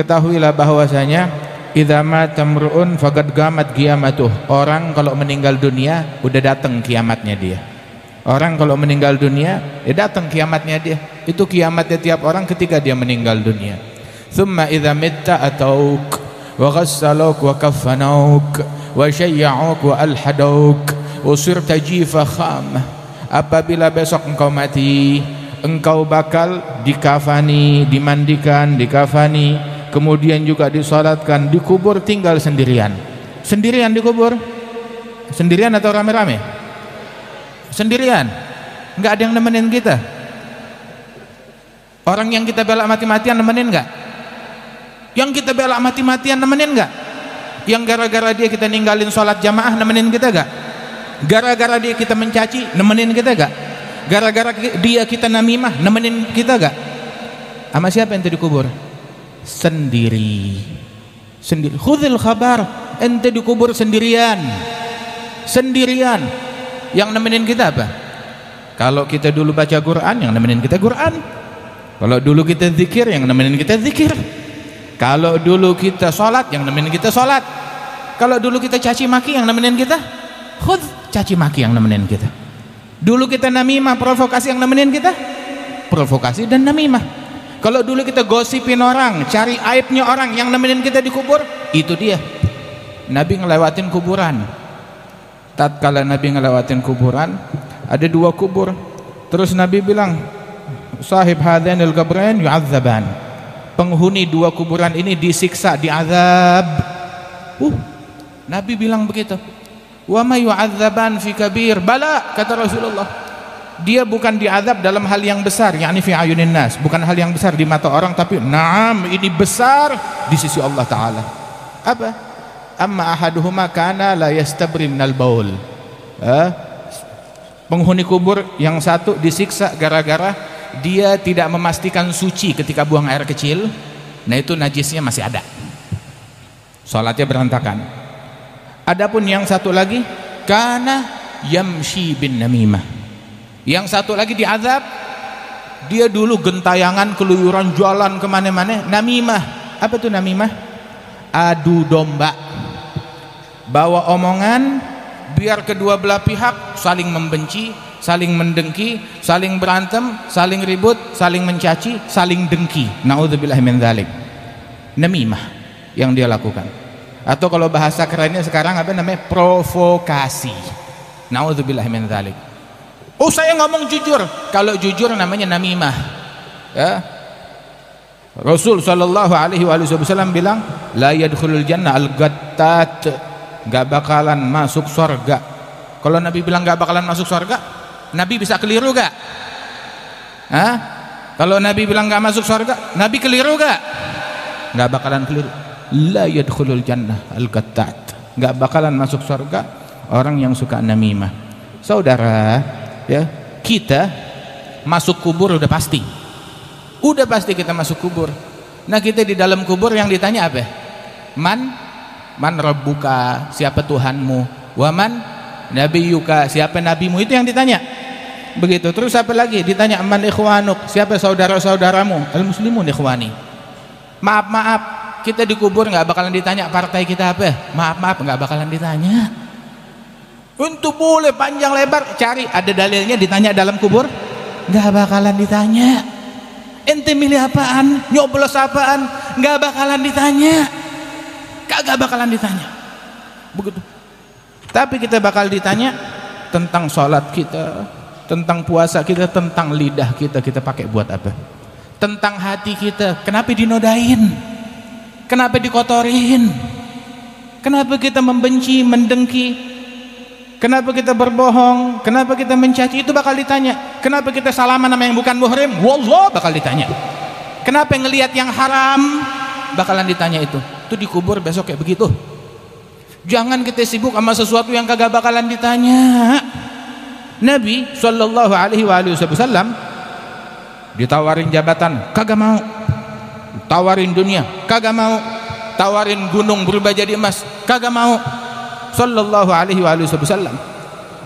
ketahuilah bahwasanya idza mata mruun faqad gamat qiyamatuh. Orang kalau meninggal dunia udah datang kiamatnya dia. Orang kalau meninggal dunia ya datang kiamatnya dia. Itu kiamatnya tiap orang ketika dia meninggal dunia. Thumma idza mitta atauk wa ghassaluk wa kafanauk wa syayya'uk wa alhadauk wa sirta jifa kham. Apabila besok engkau mati engkau bakal dikafani dimandikan dikafani kemudian juga disolatkan dikubur tinggal sendirian. Sendirian dikubur? Sendirian atau rame-rame? Sendirian. Nggak ada yang nemenin kita. Orang yang kita bela mati-matian nemenin nggak? Yang kita bela mati-matian nemenin nggak? Yang gara-gara dia kita ninggalin sholat jamaah nemenin kita nggak? Gara-gara dia kita mencaci nemenin kita nggak? Gara-gara dia kita namimah nemenin kita nggak? Sama siapa yang tadi kubur sendiri. Sendiri. Khudil khabar ente dikubur sendirian. Sendirian. Yang nemenin kita apa? Kalau kita dulu baca Quran yang nemenin kita Quran. Kalau dulu kita zikir yang nemenin kita zikir. Kalau dulu kita sholat yang nemenin kita sholat. Kalau dulu kita caci maki yang nemenin kita? Khud caci maki yang nemenin kita. Dulu kita namimah provokasi yang nemenin kita? Provokasi dan namimah kalau dulu kita gosipin orang, cari aibnya orang yang nemenin kita di kubur, itu dia. Nabi ngelewatin kuburan. Tatkala Nabi ngelewatin kuburan, ada dua kubur. Terus Nabi bilang, "Sahib hadanil qabrain yu'adzaban." Penghuni dua kuburan ini disiksa, diazab. Uh, Nabi bilang begitu. "Wa ma yu'adzaban fi kabir." Bala, kata Rasulullah dia bukan diazab dalam hal yang besar yakni fi ayunin nas. Bukan hal yang besar di mata orang tapi naam ini besar di sisi Allah taala. Apa? Amma ahaduhuma kana la yastabri minal baul. Eh? penghuni kubur yang satu disiksa gara-gara dia tidak memastikan suci ketika buang air kecil. Nah itu najisnya masih ada. Salatnya berantakan. Adapun yang satu lagi kana yamshi bin namimah yang satu lagi diazab dia dulu gentayangan keluyuran jualan ke mana-mana. Namimah. Apa itu namimah? Adu domba. Bawa omongan biar kedua belah pihak saling membenci saling mendengki saling berantem saling ribut saling mencaci saling dengki. Naudzubillah min namimah yang dia lakukan. Atau kalau bahasa kerennya sekarang apa namanya? Provokasi. Naudzubillah Oh saya ngomong jujur. Kalau jujur namanya namimah. Ya. Rasul sallallahu alaihi wasallam bilang, la yadkhulul jannah al-gattat. Enggak bakalan masuk surga. Kalau Nabi bilang enggak bakalan masuk surga, Nabi bisa keliru enggak? Hah? Kalau Nabi bilang enggak masuk surga, Nabi keliru enggak? Enggak bakalan keliru. La yadkhulul jannah al-gattat. Enggak bakalan masuk surga orang yang suka namimah. Saudara, ya. Kita masuk kubur udah pasti. Udah pasti kita masuk kubur. Nah kita di dalam kubur yang ditanya apa? Man? Man rabbuka siapa Tuhanmu? Waman nabi yuka siapa nabimu? Itu yang ditanya. Begitu. Terus apa lagi? Ditanya man ikhwanuk? Siapa saudara-saudaramu? Al muslimun ikhwani. Maaf maaf. Kita di kubur nggak bakalan ditanya partai kita apa? Maaf maaf. Nggak bakalan ditanya untuk boleh panjang lebar cari. Ada dalilnya ditanya dalam kubur? Nggak bakalan ditanya. Ente milih apaan? Nyoblos apaan? Nggak bakalan ditanya. Kagak bakalan ditanya. Begitu. Tapi kita bakal ditanya tentang sholat kita tentang puasa kita tentang lidah kita kita pakai buat apa? Tentang hati kita kenapa dinodain? Kenapa dikotorin? Kenapa kita membenci mendengki Kenapa kita berbohong? Kenapa kita mencaci? Itu bakal ditanya. Kenapa kita salaman sama yang bukan muhrim? Wallah bakal ditanya. Kenapa ngelihat yang haram? Bakalan ditanya itu. Itu dikubur besok kayak begitu. Jangan kita sibuk sama sesuatu yang kagak bakalan ditanya. Nabi Shallallahu Alaihi Wasallam ditawarin jabatan, kagak mau. Tawarin dunia, kagak mau. Tawarin gunung berubah jadi emas, kagak mau sallallahu alaihi wasallam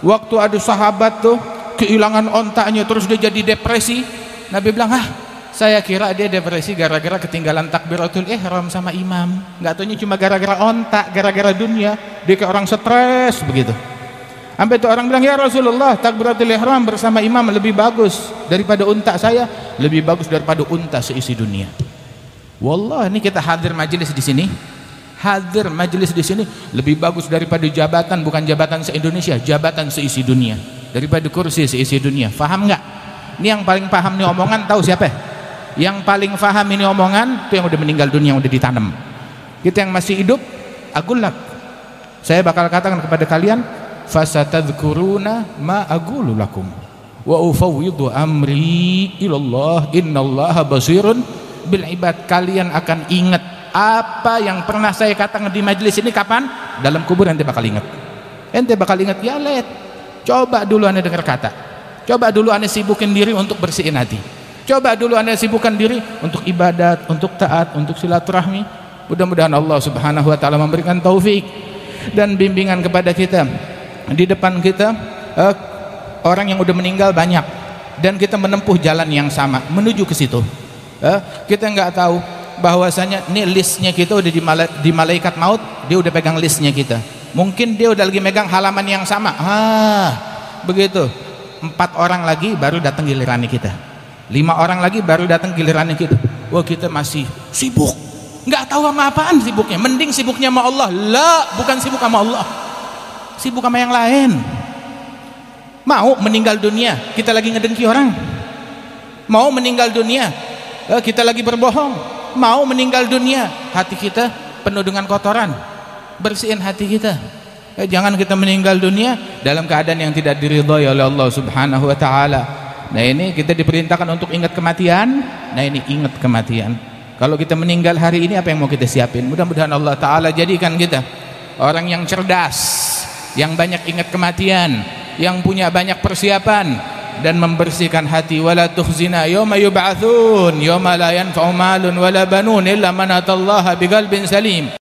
waktu ada sahabat tuh kehilangan ontaknya terus dia jadi depresi Nabi bilang ah Saya kira dia depresi gara-gara ketinggalan takbiratul ihram sama imam. Enggak tahunya cuma gara-gara ontak, gara-gara dunia. Dia kayak orang stres begitu. Sampai itu orang bilang, "Ya Rasulullah, takbiratul ihram bersama imam lebih bagus daripada unta saya, lebih bagus daripada unta seisi dunia." Wallah, ini kita hadir majelis di sini. Hadir majelis di sini lebih bagus daripada jabatan bukan jabatan se-Indonesia, jabatan seisi dunia. Daripada kursi seisi dunia. Faham enggak? Ini yang paling paham nih omongan tahu siapa? yang paling faham ini omongan itu yang udah meninggal dunia yang udah ditanam kita yang masih hidup agulak saya bakal katakan kepada kalian fasatadhkuruna ma agulu lakum wa ufawwidu amri ilallah innallaha basirun bil ibad kalian akan ingat apa yang pernah saya katakan di majelis ini kapan dalam kubur ente bakal ingat ente bakal ingat ya let coba dulu anda dengar kata coba dulu anda sibukin diri untuk bersihin hati Coba dulu anda sibukkan diri untuk ibadat, untuk taat, untuk silaturahmi. Mudah-mudahan Allah subhanahu wa ta'ala memberikan taufik dan bimbingan kepada kita. Di depan kita uh, orang yang udah meninggal banyak dan kita menempuh jalan yang sama menuju ke situ. Uh, kita nggak tahu bahwasanya ini listnya kita udah di, mala di malaikat maut dia udah pegang listnya kita. Mungkin dia udah lagi megang halaman yang sama. Ah, begitu. Empat orang lagi baru datang giliran kita. Lima orang lagi baru datang gilirannya kita. Wah kita masih sibuk. Nggak tahu sama apaan sibuknya. Mending sibuknya sama Allah. Lah bukan sibuk sama Allah. Sibuk sama yang lain. Mau meninggal dunia kita lagi ngedengki orang. Mau meninggal dunia eh, kita lagi berbohong mau meninggal dunia hati kita penuh dengan kotoran bersihin hati kita eh, jangan kita meninggal dunia dalam keadaan yang tidak diridhoi oleh Allah subhanahu wa ta'ala Nah ini kita diperintahkan untuk ingat kematian. Nah ini ingat kematian. Kalau kita meninggal hari ini apa yang mau kita siapin? Mudah-mudahan Allah Taala jadikan kita orang yang cerdas, yang banyak ingat kematian, yang punya banyak persiapan dan membersihkan hati. Wala tukhzina yawma yub'atsun yawma la yanfa'u malun wala banun illa man atallaha biqalbin salim.